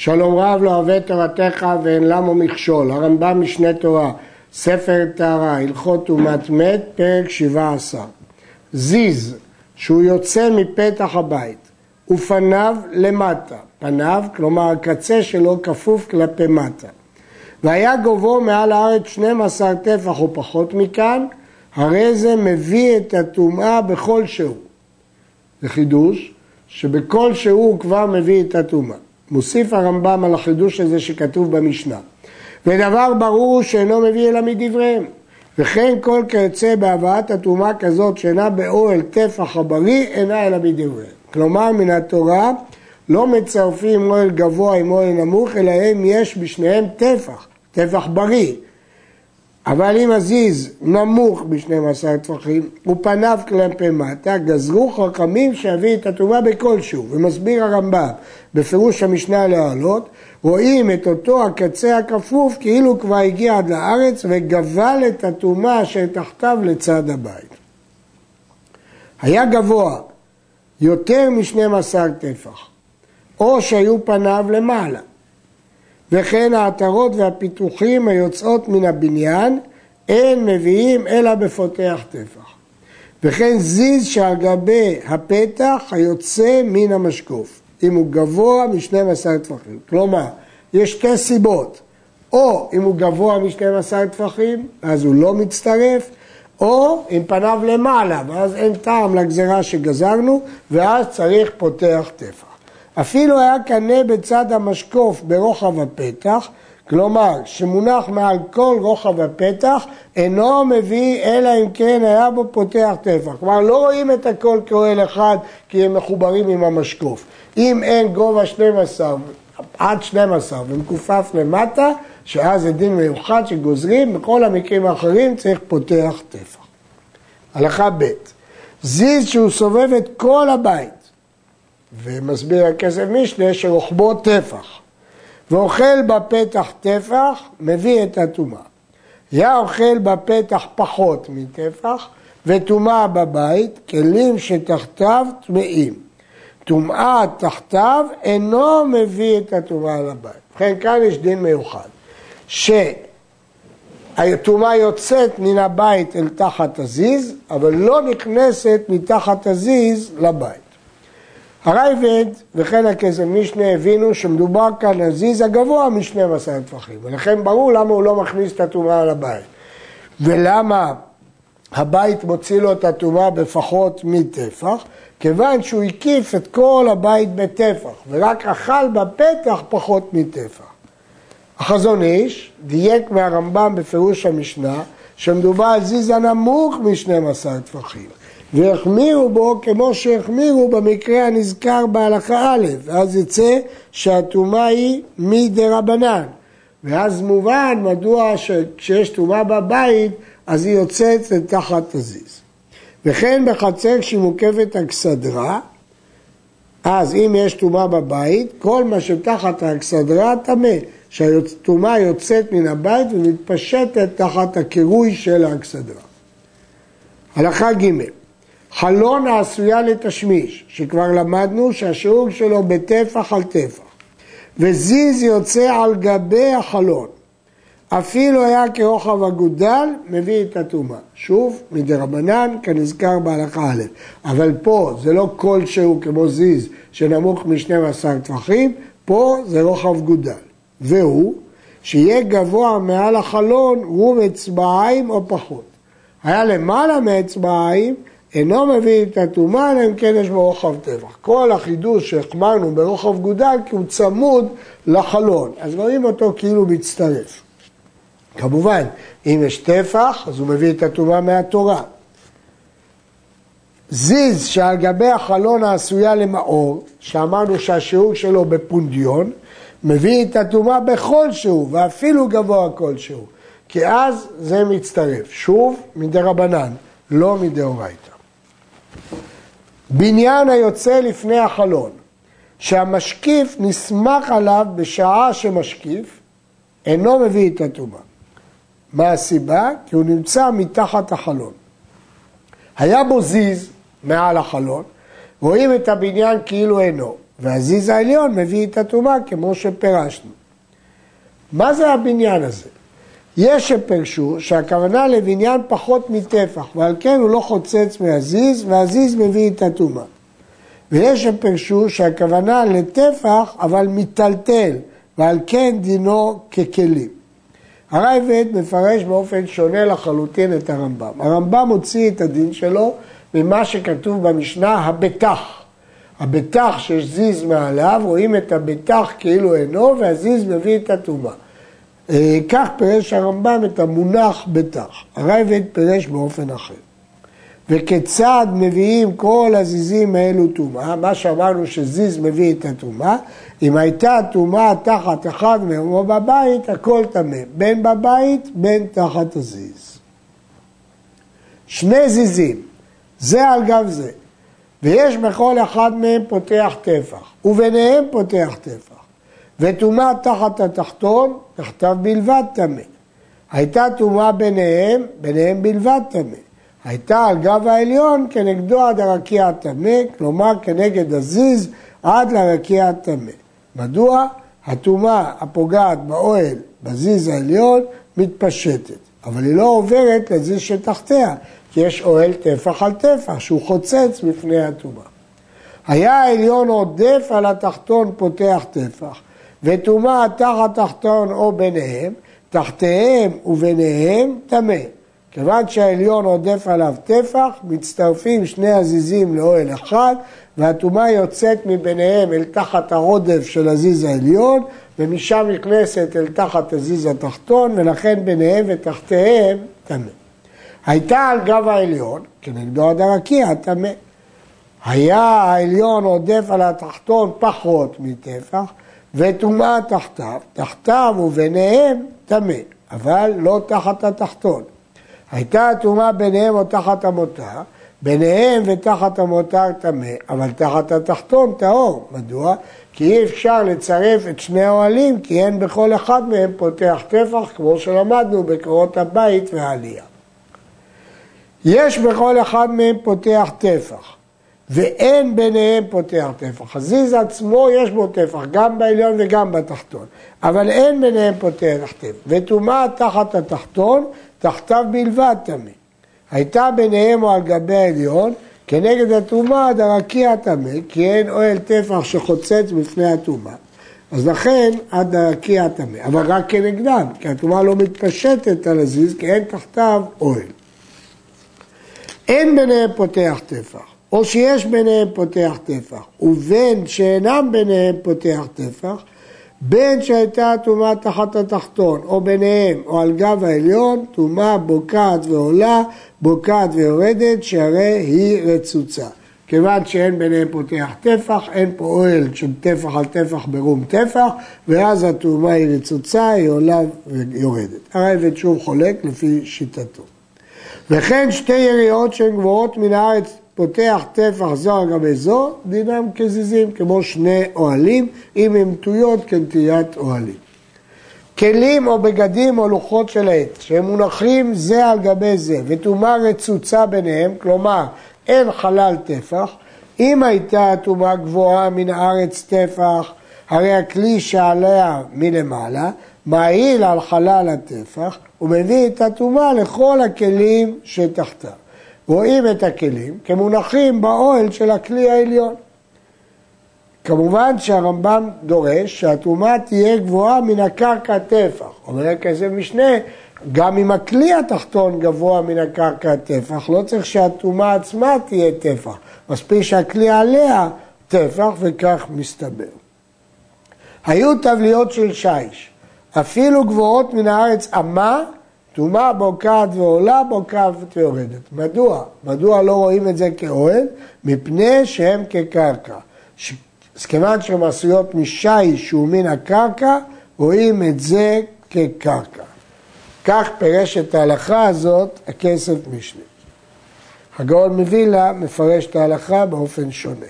שלום רב לא אוהב תורתך ואין למו מכשול, הרמב"ם משנה תורה, ספר טהרה, הלכות טומאת מת, פרק שבעה עשר. זיז, שהוא יוצא מפתח הבית, ופניו למטה, פניו, כלומר הקצה שלו כפוף כלפי מטה. והיה גובהו מעל הארץ 12 טפח או פחות מכאן, הרי זה מביא את הטומאה בכל שהוא. זה חידוש, שבכל שהוא הוא כבר מביא את הטומאה. מוסיף הרמב"ם על החידוש הזה שכתוב במשנה. ודבר ברור שאינו מביא אלא מדבריהם. וכן כל כיוצא בהבאת הטומאה כזאת שאינה באוהל טפח הבריא, אינה אלא מדבריהם. כלומר, מן התורה לא מצרפים אוהל גבוה עם אוהל נמוך, אלא הם יש בשניהם טפח, טפח בריא. אבל אם הזיז נמוך ב-12 טפחים ופניו כלפי מטה, גזרו חכמים שיביא את הטומאה בכלשהו. ומסביר הרמב"ם בפירוש המשנה להעלות, רואים את אותו הקצה הכפוף כאילו כבר הגיע עד לארץ וגבל את הטומאה שתחתיו לצד הבית. היה גבוה יותר מ-12 טפח, או שהיו פניו למעלה, וכן העטרות והפיתוחים היוצאות מן הבניין אין מביאים אלא בפותח טפח. וכן זיז שעל גבי הפתח היוצא מן המשקוף, אם הוא גבוה מ-12 טפחים. כלומר, יש שתי סיבות, או אם הוא גבוה מ-12 טפחים, אז הוא לא מצטרף, או עם פניו למעלה, ואז אין טעם לגזרה שגזרנו, ואז צריך פותח טפח. אפילו היה קנה בצד המשקוף ברוחב הפתח, כלומר, שמונח מעל כל רוחב הפתח, אינו מביא אלא אם כן היה בו פותח טפח. כלומר, לא רואים את הכל כאוהל אחד כי הם מחוברים עם המשקוף. אם אין גובה 12, עד 12 ומכופף למטה, שאז זה דין מיוחד שגוזרים, בכל המקרים האחרים צריך פותח טפח. הלכה ב' זיז שהוא סובב את כל הבית, ומסביר הכסף משנה שרוחבו טפח, ואוכל בפתח טפח, מביא את הטומאה. היה אוכל בפתח פחות מטפח, וטומאה בבית, כלים שתחתיו טמאים. טומאה תחתיו אינו מביא את הטומאה לבית. ובכן כאן יש דין מיוחד, שהטומאה יוצאת מן הבית אל תחת הזיז, אבל לא נכנסת מתחת הזיז לבית. הרייבד וכן הכסף משנה הבינו שמדובר כאן על זיז הגבוה מ-12 טפחים, ולכן ברור למה הוא לא מכניס את הטומאה לבית. ולמה הבית מוציא לו את הטומאה בפחות מטפח? כיוון שהוא הקיף את כל הבית בטפח, ורק אכל בפתח פחות מטפח. החזון איש דייק מהרמב"ם בפירוש המשנה שמדובר על זיז הנמוך מ-12 טפחים. והחמירו בו כמו שהחמירו במקרה הנזכר בהלכה א', ואז יצא שהטומאה היא מדי רבנן. ואז מובן מדוע שכשיש טומאה בבית, אז היא יוצאת לתחת הזיז. וכן בחצר כשהיא מוקפת אכסדרה, אז אם יש טומאה בבית, כל מה שתחת האכסדרה טמא, שהטומאה יוצאת מן הבית ומתפשטת תחת הקירוי של האכסדרה. הלכה ג' חלון העשויה לתשמיש, שכבר למדנו שהשיעור שלו בטפח על טפח, וזיז יוצא על גבי החלון, אפילו היה כרוחב אגודל, מביא את הטומאה. שוב, מדי רבנן, כנזכר בהלכה א', אבל פה זה לא כלשהו כמו זיז שנמוך מ-12 טפחים, פה זה רוחב גודל. והוא, שיהיה גבוה מעל החלון רום אצבעיים או פחות. היה למעלה מאצבעיים, אינו מביא את הטומאה, אלא אם כן יש בו רוחב טבח. כל החידוש שהחמרנו ברוחב גודל, כי הוא צמוד לחלון, אז רואים אותו כאילו מצטרף. כמובן, אם יש טפח, אז הוא מביא את הטומאה מהתורה. זיז שעל גבי החלון העשויה למאור, שאמרנו שהשיעור שלו בפונדיון, מביא את הטומאה בכל שהוא, ואפילו גבוה כלשהו, כי אז זה מצטרף. שוב, מדי רבנן, לא מדאורייתא. בניין היוצא לפני החלון, שהמשקיף נסמך עליו בשעה שמשקיף, אינו מביא את הטומאה. מה הסיבה? כי הוא נמצא מתחת החלון. היה בו זיז מעל החלון, רואים את הבניין כאילו אינו, והזיז העליון מביא את הטומאה כמו שפירשנו. מה זה הבניין הזה? יש שפרשו שהכוונה לבניין פחות מטפח, ועל כן הוא לא חוצץ מהזיז, והזיז מביא את הטומאה. ויש שפרשו שהכוונה לטפח, אבל מיטלטל, ועל כן דינו ככלים. הרייבד מפרש באופן שונה לחלוטין את הרמב"ם. הרמב"ם הוציא את הדין שלו ממה שכתוב במשנה, הבטח. הבטח שזיז מעליו, רואים את הבטח כאילו אינו, והזיז מביא את הטומאה. אה, כך פירש הרמב"ם את המונח בטח. הרייבד פירש באופן אחר. וכיצד מביאים כל הזיזים האלו טומאה, מה שאמרנו שזיז מביא את הטומאה, אם הייתה טומאה תחת אחד מהם או בבית, הכל טמא, בין בבית בין תחת הזיז. שני זיזים, זה על גב זה, ויש בכל אחד מהם פותח טפח, וביניהם פותח טפח, וטומאה תחת התחתון, תחתיו בלבד טמא. הייתה טומאה ביניהם, ביניהם בלבד טמא. הייתה על גב העליון כנגדו עד הרקיע הטמא, כלומר כנגד הזיז עד לרקיע הטמא. מדוע? הטומאה הפוגעת באוהל, בזיז העליון, מתפשטת, אבל היא לא עוברת לזיז שתחתיה, כי יש אוהל טפח על טפח שהוא חוצץ בפני הטומאה. היה העליון עודף על התחתון פותח טפח, וטומאה תחת תחתון או ביניהם, תחתיהם וביניהם טמא. כיוון שהעליון עודף עליו טפח, מצטרפים שני הזיזים לאוהל אחד, והטומאה יוצאת מביניהם אל תחת הרודף של הזיז העליון, ומשם נכנסת אל תחת הזיז התחתון, ולכן ביניהם ותחתיהם טמא. הייתה על גב העליון, כנגדו עד הרקיע, טמא. היה העליון עודף על התחתון פחות מטפח, וטומאה תחתיו, תחתיו וביניהם טמא, אבל לא תחת התחתון. הייתה הטומאה ביניהם או תחת המותר, ביניהם ותחת המותר טמא, אבל תחת התחתון טהור. מדוע? כי אי אפשר לצרף את שני האוהלים, כי אין בכל אחד מהם פותח טפח, כמו שלמדנו בקורות הבית והעלייה. יש בכל אחד מהם פותח טפח, ואין ביניהם פותח טפח. הזיז עצמו יש בו טפח, גם בעליון וגם בתחתון, אבל אין ביניהם פותח טפח. וטומאה תחת התחתון, תחתיו בלבד טמא. הייתה ביניהם או על גבי העליון, כנגד הטומאה עד הרקיע טמא, כי אין אוהל טפח שחוצץ בפני הטומאה. אז לכן עד הרקיע טמא, אבל רק כנגדם, כי הטומאה לא מתפשטת על הזיז, כי אין תחתיו אוהל. אין ביניהם פותח טפח, או שיש ביניהם פותח טפח, ובין שאינם ביניהם פותח טפח, בין שהייתה טומאה תחת התחתון, או ביניהם, או על גב העליון, טומאה בוקעת ועולה, בוקעת ויורדת, שהרי היא רצוצה. כיוון שאין ביניהם פותח טפח, אין פה אוהל של טפח על טפח ברום טפח, ואז הטומאה היא רצוצה, היא עולה ויורדת. הרייבד שוב חולק לפי שיטתו. וכן שתי יריעות שהן גבוהות מן הארץ פותח טפח זו על גבי זו, דינם כזיזים, כמו שני אוהלים, אם הם טויות כנטיית אוהלים. כלים או בגדים או לוחות של עץ, שהם מונחים זה על גבי זה, וטומאה רצוצה ביניהם, כלומר אין חלל טפח, אם הייתה טומאה גבוהה מן הארץ טפח, הרי הכלי שעליה מלמעלה, מעיל על חלל הטפח, ומביא את הטומאה לכל הכלים שתחתיו. רואים את הכלים כמונחים באוהל של הכלי העליון. כמובן שהרמב"ם דורש שהטומאה תהיה גבוהה מן הקרקע טפח. אומר כזה משנה, גם אם הכלי התחתון גבוה מן הקרקע טפח, לא צריך שהטומאה עצמה תהיה טפח. מספיק שהכלי עליה טפח וכך מסתבר. היו טבליות של שיש, אפילו גבוהות מן הארץ אמה, טומאה בוקעת ועולה, בוקעת ויורדת. מדוע? מדוע לא רואים את זה כאוהל? מפני שהם כקרקע. אז כיוון שהן עשויות משיש שהוא מן הקרקע, רואים את זה כקרקע. כך פירש את ההלכה הזאת הכסף משנה. הגאון מווילה מפרש את ההלכה באופן שונה.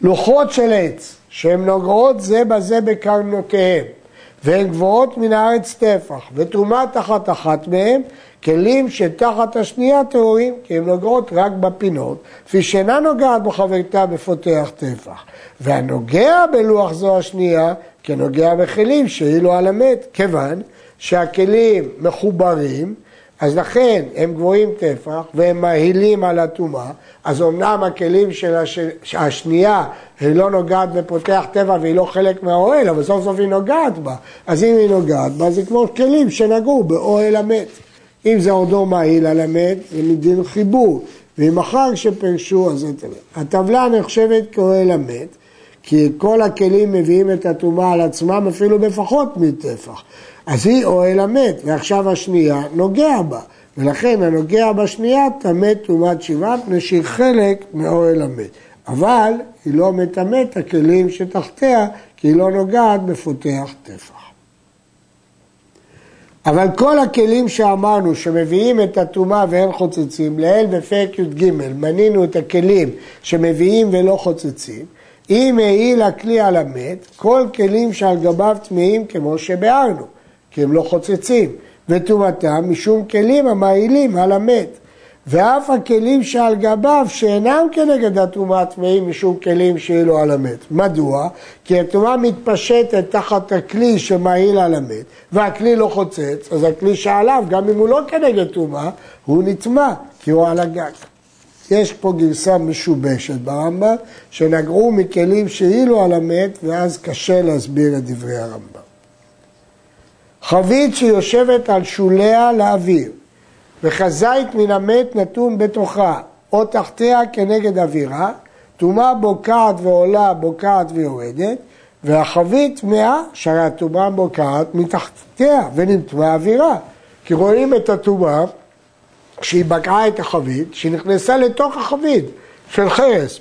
לוחות של עץ, שהן נוגעות זה בזה בקרנותיהם, והן גבוהות מן הארץ טפח, וטומאה תחת אחת מהן, כלים שתחת השנייה טהורים, כי הן נוגעות רק בפינות, כפי שאינה נוגעת בחברתה בפותח טפח. והנוגע בלוח זו השנייה, כנוגע בכלים שאילו על המת, כיוון שהכלים מחוברים, אז לכן הם גבוהים טפח והם מהילים על הטומאה, אז אמנם הכלים של הש... השנייה היא לא נוגעת בפותח טבע והיא לא חלק מהאוהל, אבל סוף סוף היא נוגעת בה. אז אם היא נוגעת בה זה כמו כלים שנגעו באוהל המת. אם זה עודו מהיל על המת, זה מדין חיבור, ואם אחר שפרשו אז זה טבע. הטבלה נחשבת כאוהל המת, כי כל הכלים מביאים את הטומאה על עצמם אפילו בפחות מטפח. אז היא אוהל המת, ועכשיו השנייה נוגע בה, ולכן הנוגע בשנייה טמא טומאת שבעה, מפני שהיא חלק מאוהל המת. אבל היא לא מטמאת את הכלים שתחתיה, כי היא לא נוגעת בפותח טפח. אבל כל הכלים שאמרנו שמביאים את הטומאה ואין חוצצים, לעיל בפרק י"ג מנינו את הכלים שמביאים ולא חוצצים, אם העיל הכלי על המת, כל כלים שעל גביו טמאים כמו שביארנו. כי הם לא חוצצים, וטומאתם משום כלים המעילים על המת. ואף הכלים שעל גביו שאינם כנגד הטומאה טמאים משום כלים שאילו על המת. מדוע? כי הטומאה מתפשטת תחת הכלי שמעיל על המת, והכלי לא חוצץ, אז הכלי שעליו, גם אם הוא לא כנגד טומאה, הוא נטמע, כי הוא על הגג. יש פה גרסה משובשת ברמב"ם, שנגעו מכלים שאילו על המת, ואז קשה להסביר את דברי הרמב"ם. חבית שיושבת על שוליה לאוויר, וכזית מן המת נתון בתוכה, או תחתיה כנגד אווירה, טומאה בוקעת ועולה, בוקעת ויורדת, והחבית טמאה, שהרי הטומאה בוקעת מתחתיה ונטמאה אווירה. כי רואים את הטומאה, כשהיא בקעה את החבית, שהיא נכנסה לתוך החבית של חרס,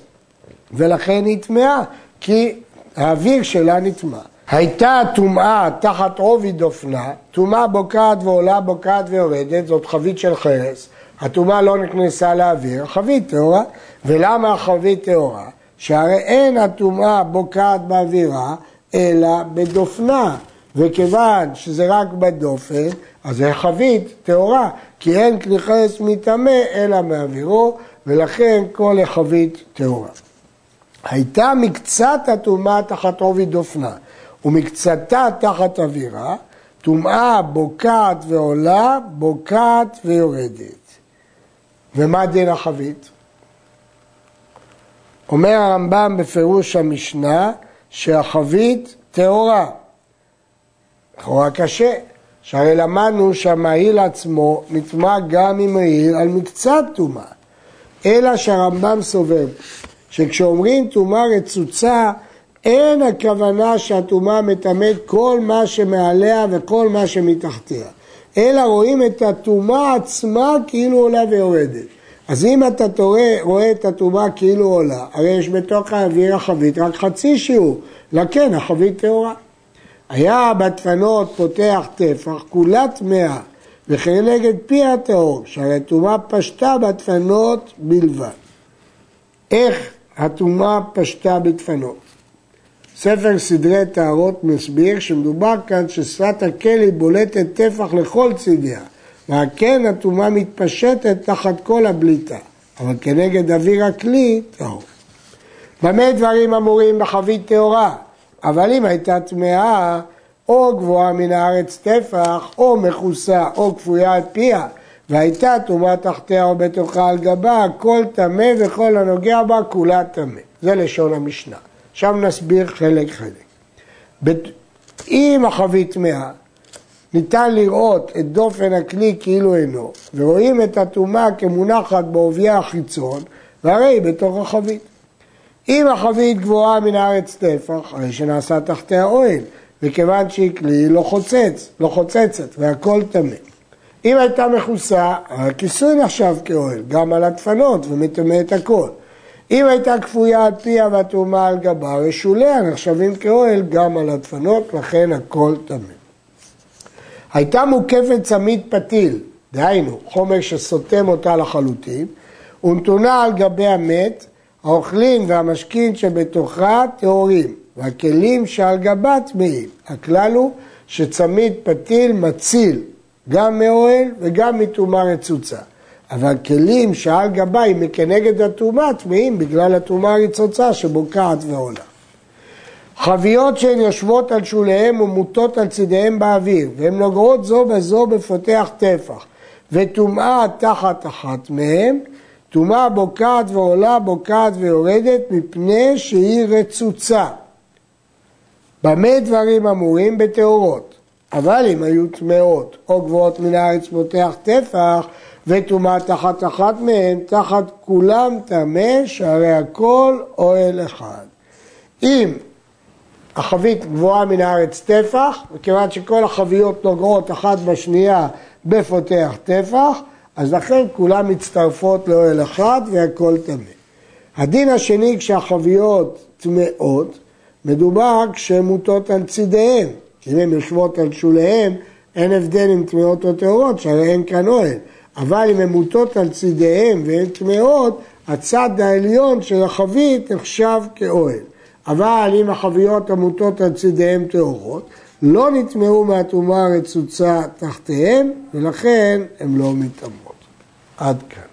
ולכן היא טמאה, כי האוויר שלה נטמא. הייתה טומאה תחת עובי דופנה, טומאה בוקעת ועולה, בוקעת ויורדת, זאת חבית של חרס, הטומאה לא נכנסה לאוויר, חבית טהורה, ולמה החבית טהורה? שהרי אין הטומאה בוקעת באווירה, אלא בדופנה, וכיוון שזה רק בדופן, אז זה חבית טהורה, כי אין כלי חרס מטמא אלא מאווירו, ולכן כל החבית טהורה. הייתה מקצת הטומאה תחת עובי דופנה, ומקצתה תחת אווירה, טומאה בוקעת ועולה, בוקעת ויורדת. ומה דין החבית? אומר הרמב"ם בפירוש המשנה שהחבית טהורה. לכאורה קשה, שהרי למדנו שהמעיל עצמו נטמע גם אם מעיל על מקצת טומאה. אלא שהרמב"ם סובר שכשאומרים טומאה רצוצה אין הכוונה שהטומאה מטמאת כל מה שמעליה וכל מה שמתחתיה, אלא רואים את הטומאה עצמה כאילו עולה ויורדת. אז אם אתה תורא, רואה את הטומאה כאילו עולה, הרי יש בתוך האוויר החבית רק חצי שיעור, לכן החבית טהורה. היה בדפנות פותח טפח, כולה טמאה, וכנגד פי הטהור, שהרי הטומאה פשטה בדפנות בלבד. איך הטומאה פשטה בדפנות? ספר סדרי טהרות מסביר שמדובר כאן ששפת הכלי בולטת טפח לכל צידיה, ועל כן הטומאה מתפשטת תחת כל הבליטה, אבל כנגד אוויר הכלי טהור. במה דברים אמורים בחבית טהורה? אבל אם הייתה טמאה או גבוהה מן הארץ טפח, או מכוסה, או כפויה על פיה, והייתה טומאה תחתיה או בתוכה על גבה, כל טמא וכל הנוגע בה כולה טמא. זה לשון המשנה. עכשיו נסביר חלק חלק. אם החבית טמאה, ניתן לראות את דופן הכלי כאילו אינו, ורואים את הטומאה כמונחת בעובייה החיצון, והרי היא בתוך החבית. אם החבית גבוהה מן הארץ טפח, הרי שנעשה תחתיה אוהל, וכיוון שהיא כלי לא חוצץ, לא חוצצת, והכל טמא. אם הייתה מכוסה, הכיסוי נחשב כאוהל, גם על הדפנות, ומטמא את הכל. אם הייתה כפויה על פיה והטומאה על גבה, רשוליה נחשבים כאוהל גם על הדפנות, לכן הכל טמא. הייתה מוקפת צמית פתיל, דהיינו, חומר שסותם אותה לחלוטין, ונתונה על גבי המת, האוכלים והמשכין שבתוכה טהורים, והכלים שעל גבה טמאים. הכלל הוא שצמיד פתיל מציל גם מאוהל וגם מטומאה רצוצה. אבל כלים שעל גביים כנגד הטומאה טמאים בגלל הטומאה הרצוצה שבוקעת ועולה. חביות שהן יושבות על שוליהם ומוטות על צידיהם באוויר, והן נוגעות זו בזו בפותח טפח, וטומאה תחת אחת מהן, טומאה בוקעת ועולה, בוקעת ויורדת, מפני שהיא רצוצה. במה דברים אמורים? בטהורות. אבל אם היו טמאות או גבוהות מן הארץ פותח טפח, וטומאה תחת אחת מהן, תחת כולם טמא, שהרי הכל אוהל אחד. אם החבית גבוהה מן הארץ טפח, וכיוון שכל החביות נוגעות אחת בשנייה בפותח טפח, אז לכן כולן מצטרפות לאוהל אחד והכל טמא. הדין השני כשהחביות טמאות, מדובר כשהן מוטות על צידיהן, אם הן יושבות על שוליהן, אין הבדל אם טמאות או טהורות, שהרי אין כאן אוהל. אבל אם הן מוטות על צידיהן והן טמאות, הצד העליון של החבית נחשב כאוהל. אבל אם החביות המוטות על צידיהם טהורות, לא נטמעו מהטומאה הרצוצה תחתיהם, ולכן הן לא מתאמות. עד כאן.